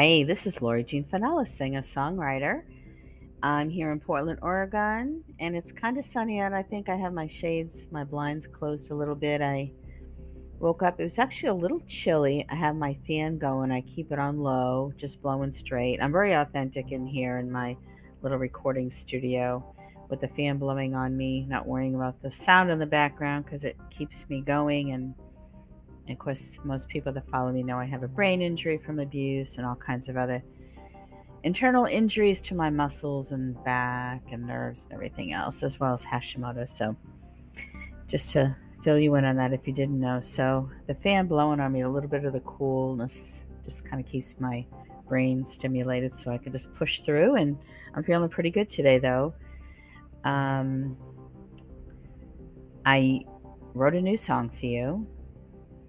Hi, this is Lori Jean Finella, singer songwriter. I'm here in Portland, Oregon, and it's kind of sunny out. I think I have my shades, my blinds closed a little bit. I woke up, it was actually a little chilly. I have my fan going, I keep it on low, just blowing straight. I'm very authentic in here in my little recording studio with the fan blowing on me, not worrying about the sound in the background because it keeps me going and and of course, most people that follow me know I have a brain injury from abuse and all kinds of other internal injuries to my muscles and back and nerves and everything else, as well as Hashimoto's. So, just to fill you in on that if you didn't know. So, the fan blowing on me, a little bit of the coolness just kind of keeps my brain stimulated so I can just push through. And I'm feeling pretty good today, though. Um, I wrote a new song for you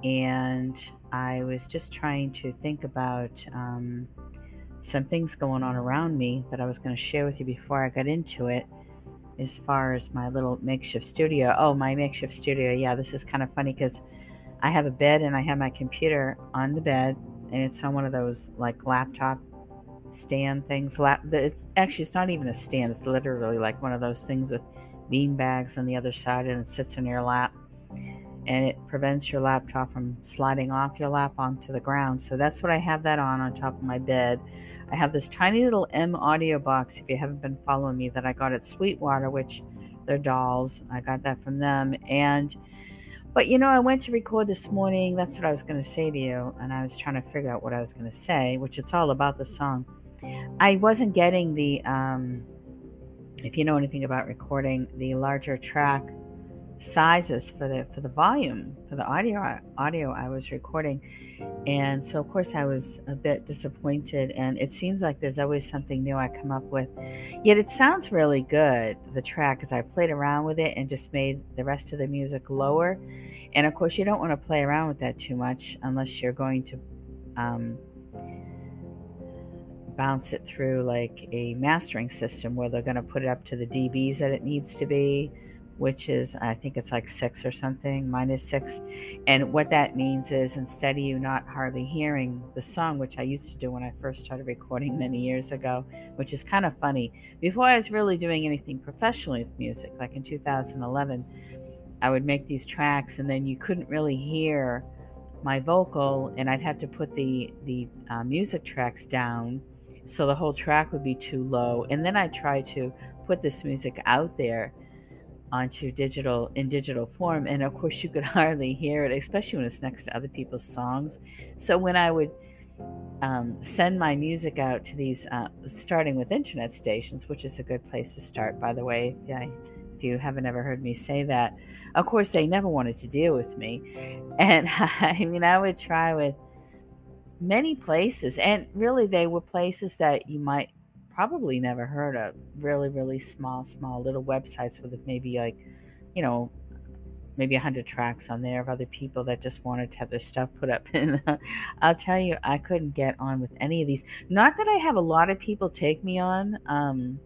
and I was just trying to think about um, some things going on around me that I was going to share with you before I got into it. As far as my little makeshift studio. Oh, my makeshift studio. Yeah, this is kind of funny because I have a bed and I have my computer on the bed, and it's on one of those like laptop stand things. Lap. It's actually it's not even a stand. It's literally like one of those things with bean bags on the other side, and it sits on your lap and it prevents your laptop from sliding off your lap onto the ground. So that's what I have that on on top of my bed. I have this tiny little M-Audio box if you haven't been following me that I got at Sweetwater, which they're dolls. I got that from them and but you know, I went to record this morning. That's what I was going to say to you and I was trying to figure out what I was going to say, which it's all about the song. I wasn't getting the um if you know anything about recording, the larger track sizes for the for the volume for the audio audio I was recording. And so of course I was a bit disappointed. And it seems like there's always something new I come up with. Yet it sounds really good the track as I played around with it and just made the rest of the music lower. And of course you don't want to play around with that too much unless you're going to um, bounce it through like a mastering system where they're going to put it up to the dBs that it needs to be which is I think it's like six or something, minus six. And what that means is instead of you not hardly hearing the song, which I used to do when I first started recording many years ago, which is kind of funny. Before I was really doing anything professionally with music, like in 2011, I would make these tracks and then you couldn't really hear my vocal and I'd have to put the the uh, music tracks down so the whole track would be too low and then I try to put this music out there onto digital in digital form and of course you could hardly hear it especially when it's next to other people's songs. So when i would um, send my music out to these uh, starting with internet stations which is a good place to start by the way if, I, if you haven't ever heard me say that of course they never wanted to deal with me. And i mean i would try with many places and really they were places that you might probably never heard of really really small small little websites with maybe like you know maybe 100 tracks on there of other people that just wanted to have their stuff put up. And uh, i'll tell you i couldn't get on with any of these. Not that i have a lot of people take me on um,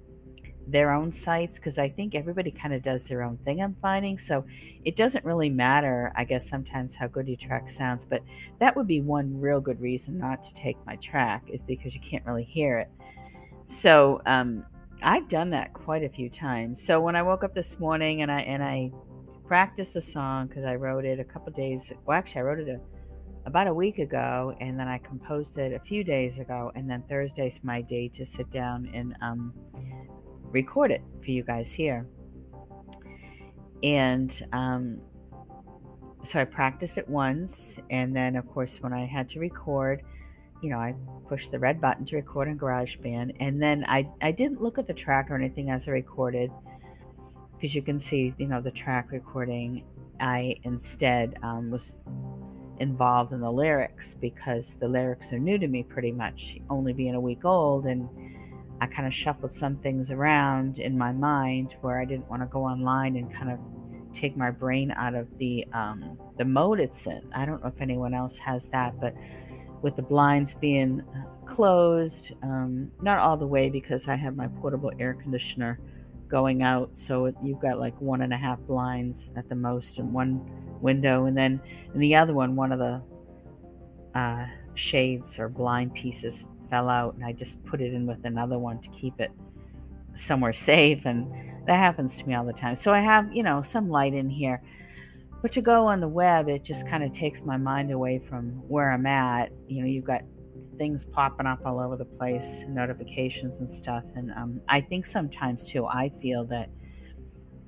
their own sites because i think everybody kind of does their own thing i'm finding. So it doesn't really matter i guess sometimes how good your track sounds but that would be one real good reason not to take my track is because you can't really hear it so um, I've done that quite a few times. So when I woke up this morning and I and I practiced a song because I wrote it a couple days. Well, actually, I wrote it a, about a week ago, and then I composed it a few days ago, and then Thursday's my day to sit down and um, record it for you guys here. And um, so I practiced it once, and then of course when I had to record, you know, I pushed the red button to record on GarageBand, and then I I didn't look at the track or anything as I recorded, because you can see, you know, the track recording. I instead um, was involved in the lyrics because the lyrics are new to me pretty much, only being a week old, and I kind of shuffled some things around in my mind where I didn't want to go online and kind of take my brain out of the um, the mode it's in. I don't know if anyone else has that, but with the blinds being uh, closed, um, not all the way because I have my portable air conditioner going out, so you've got like one and a half blinds at the most in one window, and then in the other one, one of the uh, shades or blind pieces fell out, and I just put it in with another one to keep it somewhere safe, and that happens to me all the time. So I have, you know, some light in here. But to go on the web, it just kind of takes my mind away from where I'm at. You know, you've got things popping up all over the place, notifications and stuff. And um, I think sometimes too, I feel that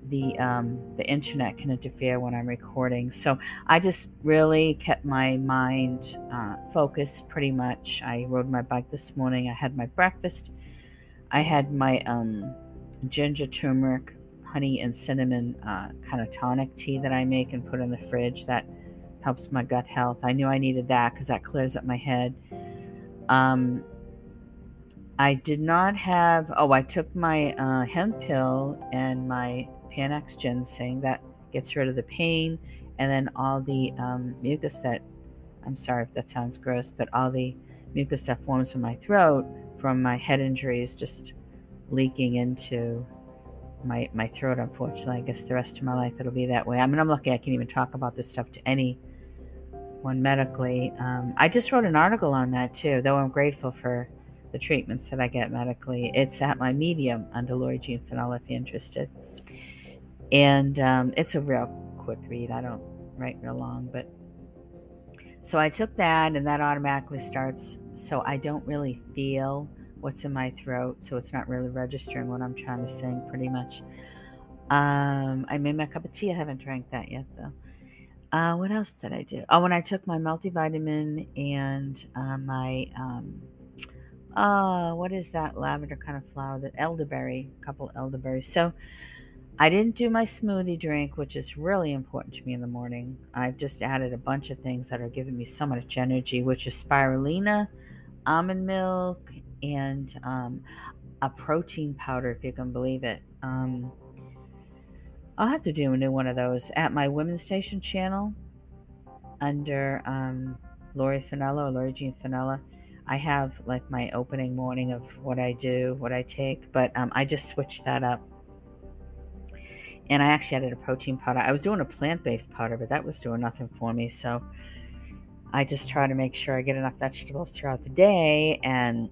the um, the internet can interfere when I'm recording. So I just really kept my mind uh, focused. Pretty much, I rode my bike this morning. I had my breakfast. I had my um, ginger, turmeric, honey, and cinnamon uh, kind of tonic tea that I make and put in the fridge. That helps my gut health. I knew I needed that because that clears up my head. Um, I did not have. Oh, I took my uh, hemp pill and my Panax ginseng. That gets rid of the pain and then all the um, mucus that. I'm sorry if that sounds gross, but all the mucus that forms in my throat from my head injuries just leaking into my my throat unfortunately. I guess the rest of my life it'll be that way. I mean i'm lucky i can even talk about this stuff to anyone medically. Um, i just wrote an article on that too though i'm grateful for the treatments that i get medically. It's at my medium under lori jean Finella if you're interested. And um, it's a real quick read. I don't write real long but so i took that and that automatically starts so i don't really feel what's in my throat, so it's not really registering what I'm trying to sing pretty much. Um, I made my cup of tea. I haven't drank that yet though. Uh, what else did I do? Oh, when I took my multivitamin and uh, my um, uh, what is that lavender kind of flower? The elderberry, couple elderberries. So I didn't do my smoothie drink, which is really important to me in the morning. I've just added a bunch of things that are giving me so much energy, which is spirulina, almond milk, and um, a protein powder, if you can believe it. Um, I'll have to do a new one of those at my Women's Station channel under um, Lori Finella or Lori Jean Finella. I have like my opening morning of what I do, what I take, but um, I just switched that up. And I actually added a protein powder. I was doing a plant based powder, but that was doing nothing for me. So I just try to make sure I get enough vegetables throughout the day and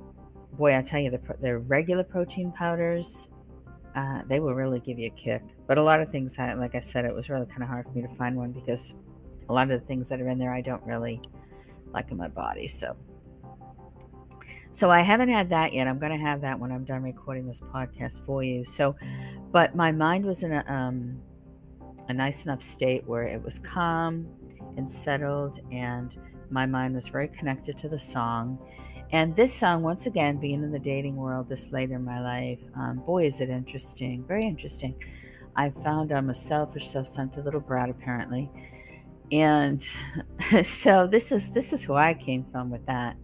boy, I tell you, the, the regular protein powders, uh, they will really give you a kick. But a lot of things, like I said, it was really kind of hard for me to find one because a lot of the things that are in there I don't really like in my body. So, so I haven't had that yet. I'm going to have that when I'm done recording this podcast for you. So, but my mind was in a um, a nice enough state where it was calm and settled, and my mind was very connected to the song and this song, once again, being in the dating world this late in my life, um, boy, is it interesting. Very interesting. I found I'm a selfish, self-centered little brat, apparently. And so this is this is who I came from with that.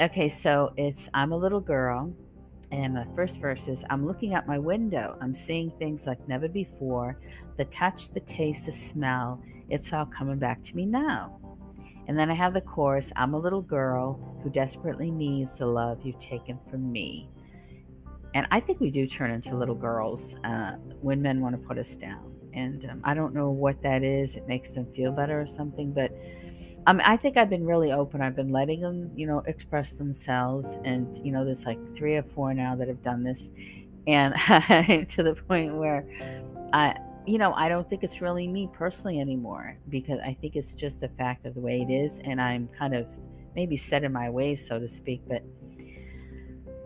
Okay, so it's I'm a little girl, and the first verse is I'm looking out my window. I'm seeing things like never before. The touch, the taste, the smell, it's all coming back to me now. And then I have the chorus I'm a little girl who desperately needs the love you've taken from me. And I think we do turn into little girls uh, when men want to put us down. And um, I don't know what that is. It makes them feel better or something. But um, I think I've been really open. I've been letting them, you know, express themselves. And, you know, there's like three or four now that have done this. And to the point where I, you know, I don't think it's really me personally anymore because I think it's just the fact of the way it is. And I'm kind of maybe set in my ways, so to speak. But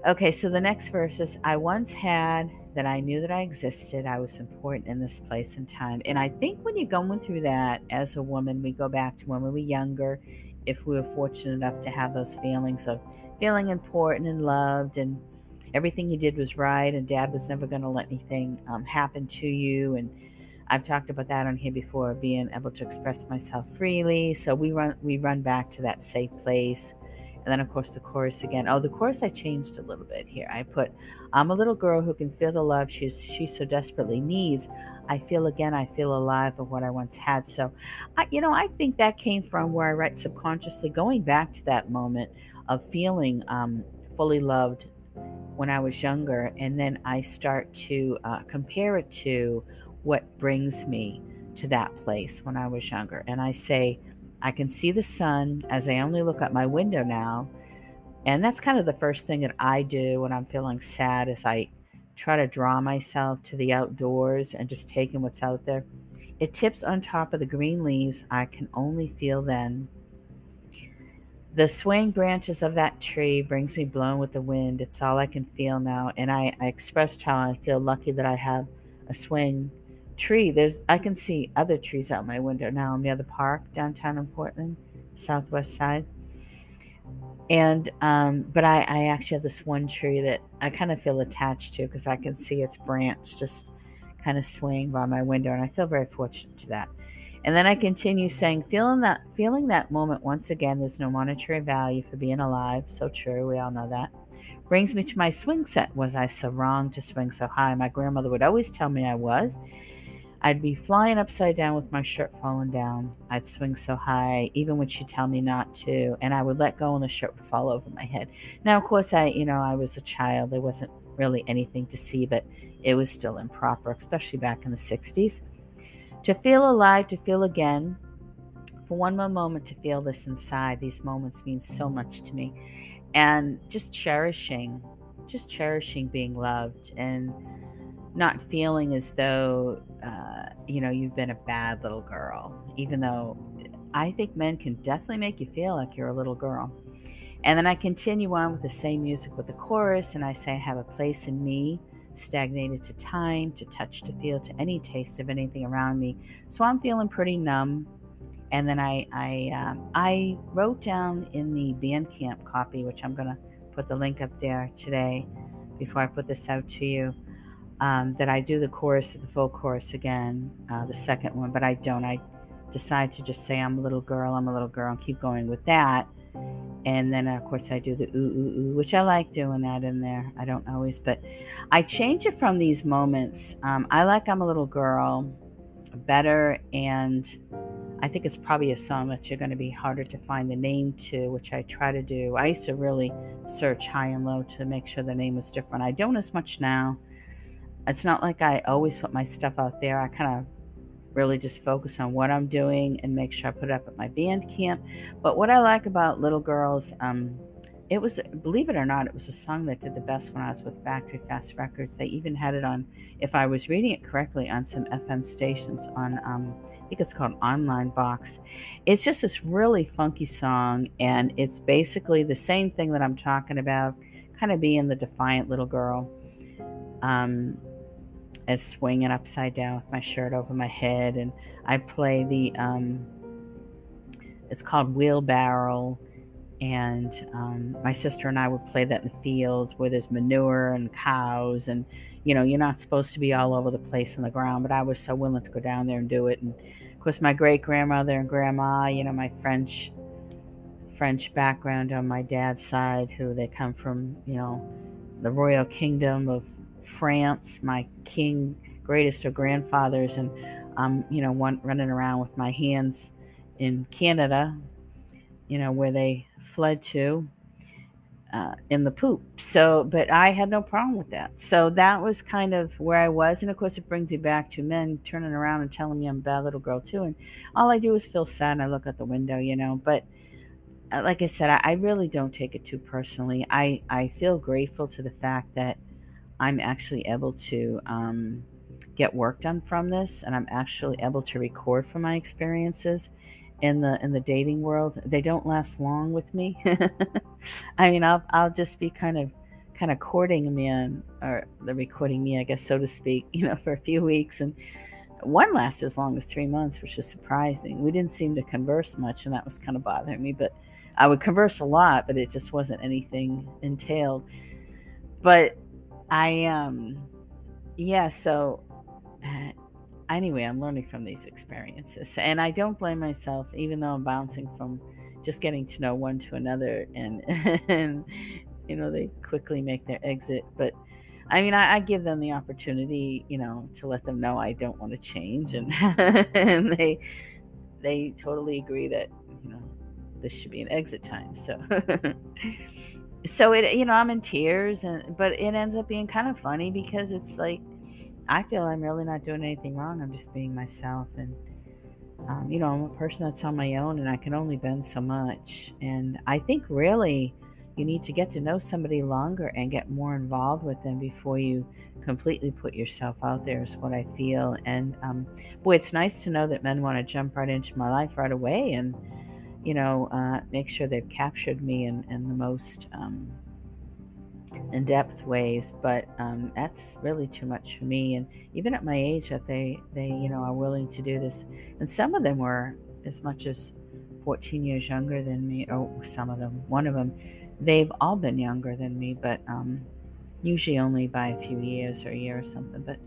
okay, so the next verse is I once had that I knew that I existed. I was important in this place and time. And I think when you're going through that as a woman, we go back to when we were younger if we were fortunate enough to have those feelings of feeling important and loved and everything you did was right and dad was never going to let anything um, happen to you and i've talked about that on here before being able to express myself freely so we run we run back to that safe place and then, of course, the chorus again. Oh, the chorus I changed a little bit here. I put, I'm a little girl who can feel the love she's, she so desperately needs. I feel again, I feel alive of what I once had. So, I, you know, I think that came from where I write subconsciously, going back to that moment of feeling um, fully loved when I was younger. And then I start to uh, compare it to what brings me to that place when I was younger. And I say, I can see the sun as I only look out my window now. And that's kind of the first thing that I do when I'm feeling sad is I try to draw myself to the outdoors and just take in what's out there. It tips on top of the green leaves. I can only feel then. The swaying branches of that tree brings me blown with the wind. It's all I can feel now. And I, I expressed how I feel lucky that I have a swing tree. There's I can see other trees out my window now. I'm near the park downtown in Portland, southwest side. And um, but I, I actually have this one tree that I kind of feel attached to because I can see its branch just kind of swaying by my window, and I feel very fortunate to that. And then I continue saying, feeling that feeling that moment once again, there's no monetary value for being alive. So true, we all know that. Brings me to my swing set. Was I so wrong to swing so high? My grandmother would always tell me I was. I'd be flying upside down with my shirt falling down. I'd swing so high, even when she'd tell me not to, and I would let go and the shirt would fall over my head. Now, of course, I, you know, I was a child. There wasn't really anything to see, but it was still improper, especially back in the 60s. To feel alive, to feel again, for one more moment to feel this inside, these moments mean so much to me. And just cherishing, just cherishing being loved and not feeling as though uh, you know you've been a bad little girl even though i think men can definitely make you feel like you're a little girl. And then i continue on with the same music with the chorus and i say have a place in me stagnated to time to touch to feel to any taste of anything around me so i'm feeling pretty numb and then i i um, i wrote down in the bandcamp copy which i'm to put the link up there today before i put this out to you um, that I do the chorus, the full chorus again, uh, the second one, but I don't. I decide to just say I'm a little girl, I'm a little girl, and keep going with that. And then, of course, I do the ooh, ooh, ooh, which I like doing that in there. I don't always, but I change it from these moments. Um, I like I'm a little girl better, and I think it's probably a song that you're going to be harder to find the name to, which I try to do. I used to really search high and low to make sure the name was different. I don't as much now it's not like I always put my stuff out there. I kind of really just focus on what I'm doing and make sure I put it up at my Bandcamp. But what I like about Little Girls, um, it was, believe it or not, it was a song that did the best when I was with Factory Fast Records. They even had it on, if I was reading it correctly, on some FM stations on, um, I think it's called Online Box. It's just this really funky song, and it's basically the same thing that I'm talking about, kind of being the defiant little girl. Um, as swinging upside down with my shirt over my head, and I play the um, it's called wheelbarrow, and um, my sister and I would play that in the fields where there's manure and cows, and you know you're not supposed to be all over the place on the ground, but I was so willing to go down there and do it, and of course my great grandmother and grandma, you know my French French background on my dad's side, who they come from, you know, the royal kingdom of France, my king, greatest of grandfathers, and I'm, you know, one, running around with my hands in Canada, you know, where they fled to uh, in the poop. So, but I had no problem with that. So that was kind of where I was. And of course, it brings me back to men turning around and telling me I'm a bad little girl too. And all I do is feel sad and I look out the window, you know. But uh, like I said, I, I really don't take it too personally. I, I feel grateful to the fact that I'm actually able to um, get work done from this, and I'm actually able to record from my experiences in the in the dating world. They don't last long with me. I mean, I'll I'll just be kind of kind of courting a man or the recording me, I guess, so to speak, you know, for a few weeks, and one lasted as long as three months, which was surprising. We didn't seem to converse much, and that was kind of bothering me. But I would converse a lot, but it just wasn't anything entailed. But I, um, yeah, so uh, anyway, I'm learning from these experiences. And I don't blame myself, even though I'm bouncing from just getting to know one to another and, and you know, they quickly make their exit. But I mean, I, I, give them the opportunity, you know, to let them know I don't want to change, and and they they totally agree that you know this should be an exit time. So so it you know I'm in tears, and but it ends up being kind of funny because it's like I feel I'm really not doing anything wrong. I'm just being myself, and um, you know I'm a person that's on my own, and I can only bend so much. And I think really you need to get to know somebody longer and get more involved with them before you completely put yourself out there is what i feel and um, boy it's nice to know that men want to jump right into my life right away and you know uh, make sure they've captured me in, in the most um, in-depth ways but um, that's really too much for me and even at my age that they they you know are willing to do this and some of them were as much as 14 years younger than me oh some of them one of them they've all been younger than me, but um, usually only by a few years or a year or something. But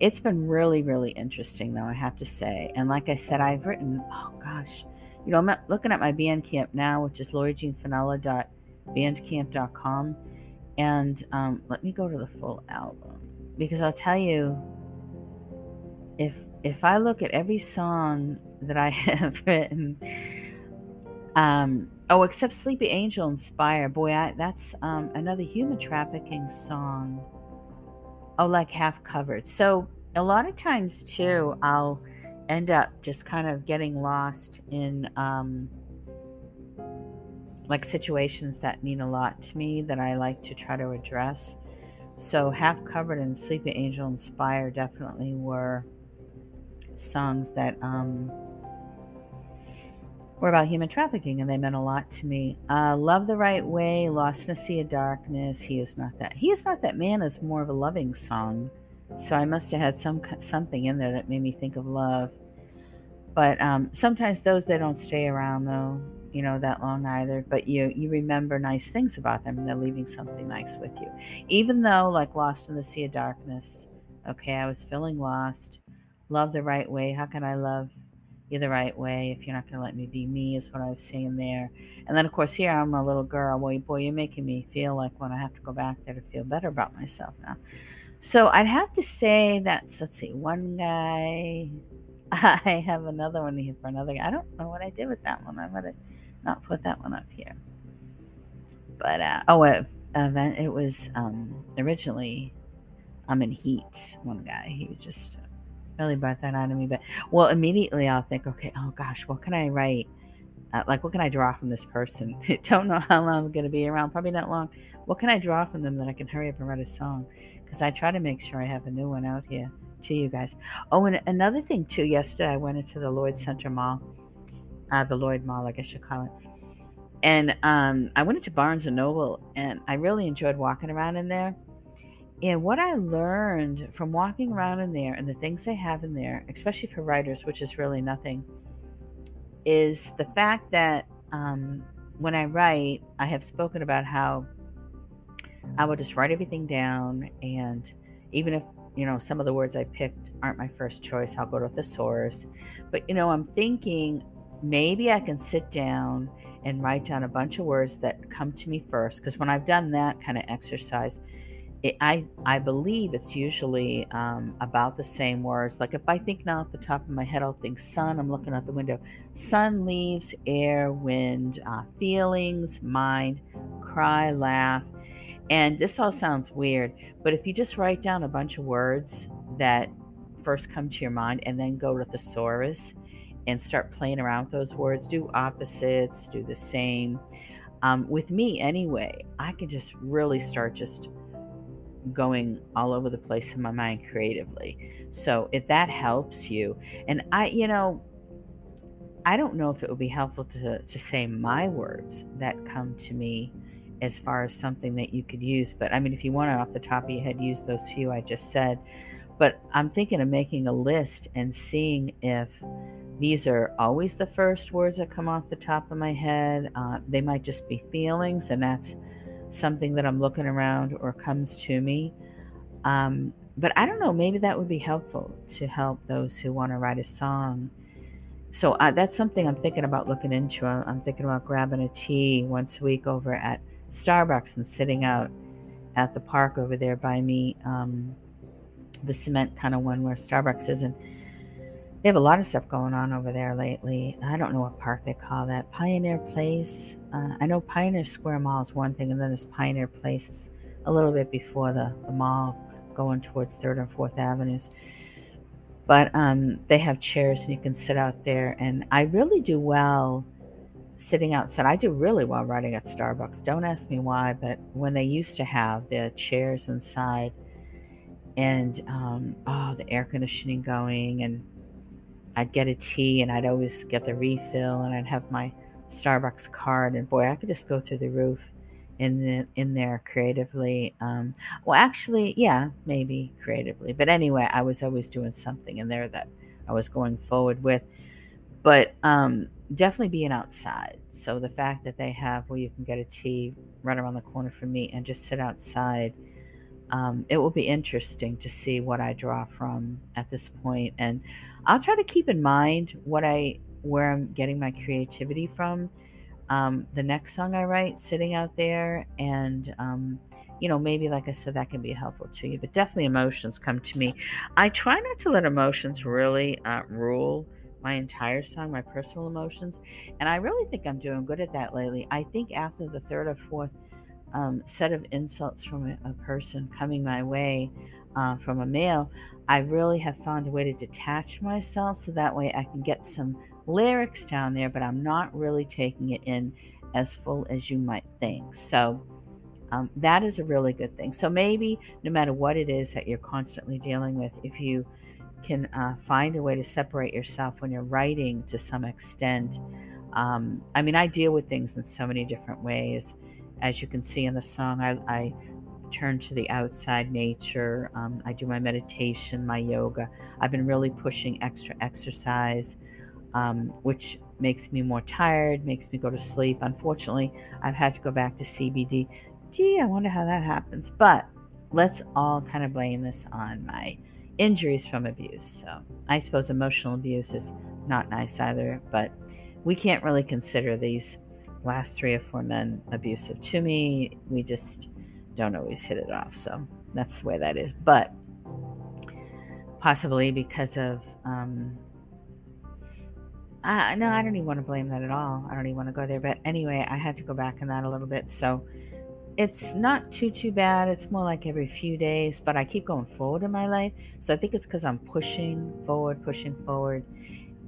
it's been really, really interesting, though, I have to say. And like I said, I've written, oh gosh, you know, I'm looking at my Bandcamp now, which is lauriejeanfinella.bandcamp.com. And um, let me go to the full album because I'll tell you, if if I look at every song that I have written, um, Oh, except Sleepy Angel Inspire. Boy, I, that's um, another human trafficking song. Oh, like half covered. So a lot of times too, I'll end up just kind of getting lost in um, like situations that mean a lot to me that I like to try to address. So half covered and Sleepy Angel Inspire definitely were songs that um, were about human trafficking, and they meant a lot to me. Uh, Love the Right Way, Lost in a Sea of Darkness. He is not that. He is not that man is more of a loving song, so I must have had some something in there that made me think of love. But um, sometimes those they don't stay around though, you know, that long either. But you you remember nice things about them, and they're leaving something nice with you. Even though, like Lost in the Sea of Darkness, okay, I was feeling lost. Love the right way. How can I love you the right way if you're not going to let me be me is what i was saying there and then of course here i'm a little girl boy boy you're making me feel like when i have to go back there to feel better about myself now so i'd have to say that's let's see one guy i have another one here for another i don't know what i did with that one i'm to not put that one up here but uh, oh event it was um originally i'm in heat one guy he just really brought that out of me. But well, immediately I'll think, okay, oh gosh, what can I write? Like, what can I draw from this person? Don't know how long I'm going to be around. Probably not long. What can I draw from them that I can hurry up and write a song? Because I try to make sure I have a new one out here to you guys. Oh, and another thing too. Yesterday I went into the Lloyd Center Mall, uh, the Lloyd Mall, I guess you call it. And um, I went into Barnes and Noble, and I really enjoyed walking around in there and what I learned from walking around in there and the things they have in there, especially for writers, which is really nothing, is the fact that um, when I write, I have spoken about how I will just write everything down. And even if, you know, some of the words I picked aren't my first choice, I'll go to a thesaurus. But, you know, I'm thinking maybe I can sit down and write down a bunch of words that come to me first. Because when I've done that kind of exercise, it, I I believe it's usually um, about the same words. Like if I think now off the top of my head, I'll think sun. I'm looking out the window. Sun, leaves, air, wind, uh, feelings, mind, cry, laugh, and this all sounds weird. But if you just write down a bunch of words that first come to your mind, and then go to thesaurus and start playing around with those words, do opposites, do the same. Um, with me anyway, I can just really start just going all over the place in my mind creatively. So if that helps you, and I, you know, I don't know if it would be helpful to, to say my words that come to me as far as something that you could use. But I mean, if you want to, off the top of your head, use those few I just said. but I'm thinking of making a list and seeing if these are always the first words that come off the top of my head. Uh, they might just be feelings, and that's something that I'm looking around or comes to me. Um, but I don't know, maybe that would be helpful to help those who want to write a song. So uh, that's something I'm thinking about looking into. I'm, I'm thinking about grabbing a tea once a week over at Starbucks and sitting out at the park over there by me, um, the cement kind of one where Starbucks is. And they have a lot of stuff going on over there lately. I don't know what park they call that. Pioneer Place. Uh, I know Pioneer Square Mall is one thing, and then there's Pioneer Place. It's a little bit before the, the mall going towards 3rd and 4th Avenues. But um, they have chairs and you can sit out there. And I really do well sitting outside. I do really well writing at Starbucks. Don't ask me why, but when they used to have the chairs inside and um, oh, the air conditioning going, and I'd get a tea and I'd always get the refill and I'd have my Starbucks card. And boy, I could just go through the roof in the in there creatively. Um, well, actually, yeah, maybe creatively, but anyway, I was always doing something in there that I was going forward with. But um, definitely being outside. So the fact that they have where you can get a tea right around the corner from me and just sit outside. Um, it will be interesting to see what I draw from at this point, and I'll try to keep in mind what I where I'm getting my creativity from um, the next song I write sitting out there. And, um, you know, maybe, like I said, that can be helpful to you, but definitely emotions come to me. I try not to let emotions really uh, rule my entire song, my personal emotions. And I really think I'm doing good at that lately. I think after the third or fourth um, set of insults from a, a person coming my way uh, from a male, I really have found a way to detach myself so that way I can get some lyrics down there, but I'm not really taking it in as full as you might think. So um, that is a really good thing. So maybe no matter what it is that you're constantly dealing with, if you can uh, find a way to separate yourself when you're writing to some extent. Um, I mean, I deal with things in so many different ways. As you can see in the song, I, I turn to the outside nature. Um, I do my meditation, my yoga. I've been really pushing extra exercise um, which makes me more tired, makes me go to sleep. Unfortunately, I've had to go back to CBD. Gee, I wonder how that happens. But let's all kind of blame this on my injuries from abuse. So I suppose emotional abuse is not nice either, but we can't really consider these last three or four men abusive to me. We just don't always hit it off. So that's the way that is. But possibly because of um, uh, no, I don't even want to blame that at all. I don't even want to go there. But anyway, I had to go back in that a little bit. So it's not too, too bad. It's more like every few days, but I keep going forward in my life. So I think it's because I'm pushing forward, pushing forward.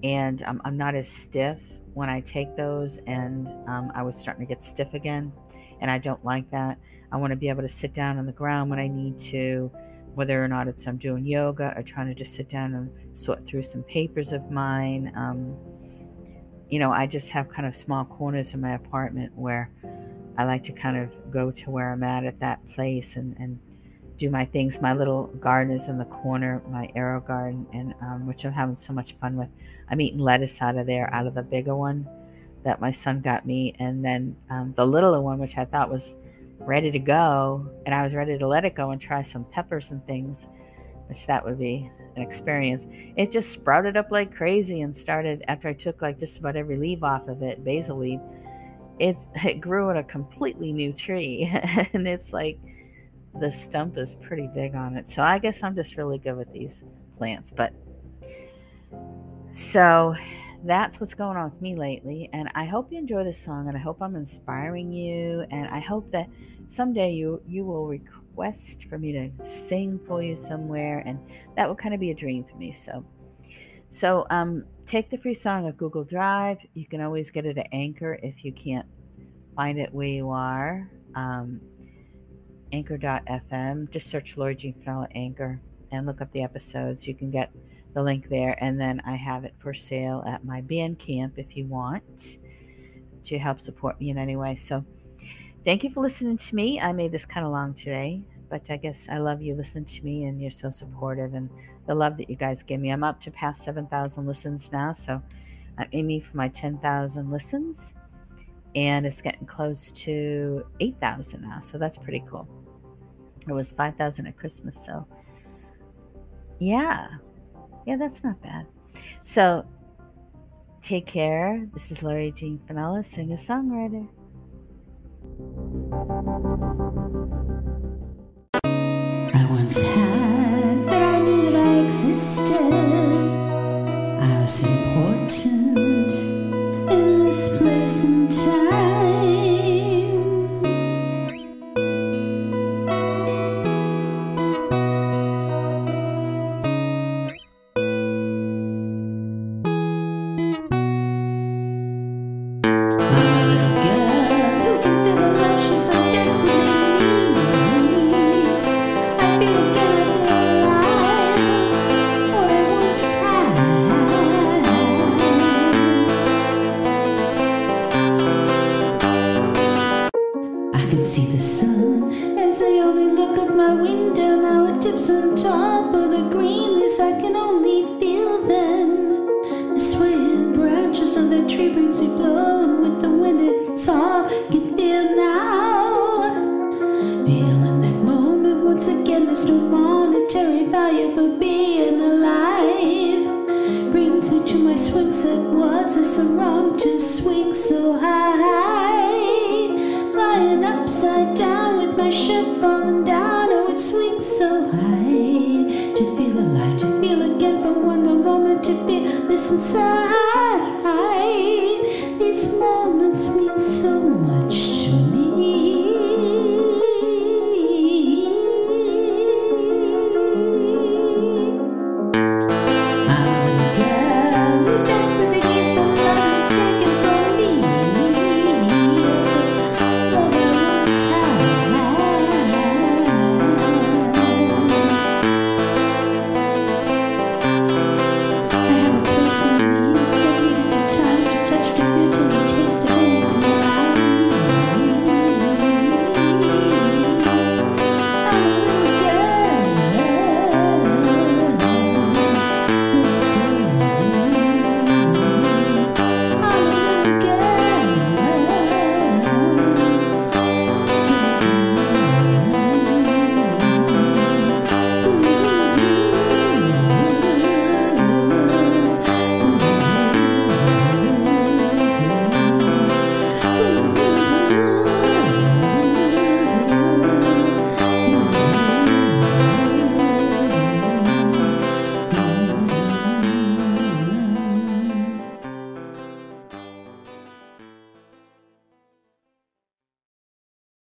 And I'm, I'm not as stiff when I take those. And um, I was starting to get stiff again. And I don't like that. I want to be able to sit down on the ground when I need to whether or not it's I'm doing yoga or trying to just sit down and sort through some papers of mine. Um, you know, I just have kind of small corners in my apartment where I like to kind of go to where I'm at at that place and, and do my things. My little garden is in the corner, my AeroGarden, and um, which I'm having so much fun with. I'm eating lettuce out of there, out of the bigger one that my son got me, and then um, the littler one, which I thought was ready to go, and I was ready to let it go and try some peppers and things, which that would be an experience. It just sprouted up like crazy and started after I took like just about every leaf off of it, basil leaf. It it grew in a completely new tree, and it's like the stump is pretty big on it. So I guess I'm just really good with these plants, but so that's what's going on with me lately. And I hope you enjoy this song and I hope I'm inspiring you. And I hope that someday you you will request for me to sing for you somewhere. And that will kind of be a dream for me. So so um take the free song of Google Drive. You can always get it at Anchor if you can't find it where you are. Um, anchor.fm. Just search Lori Jean Finella Anchor and look up the episodes. You can get the link there. And then I have it for sale at my Bandcamp if you want to help support me in any way. So thank you for listening to me. I made this kind of long today, but I guess I love you listening to me and you're so supportive and the love that you guys give me. I'm up to past 7,000 listens now. So I'm aiming for my 10,000 listens and it's getting close to 8,000 now. So that's pretty cool. It was 5000 at Christmas, so yeah. Yeah, that's not bad. So take care. This is Laurie Jean Finella, singer songwriter. I once had since I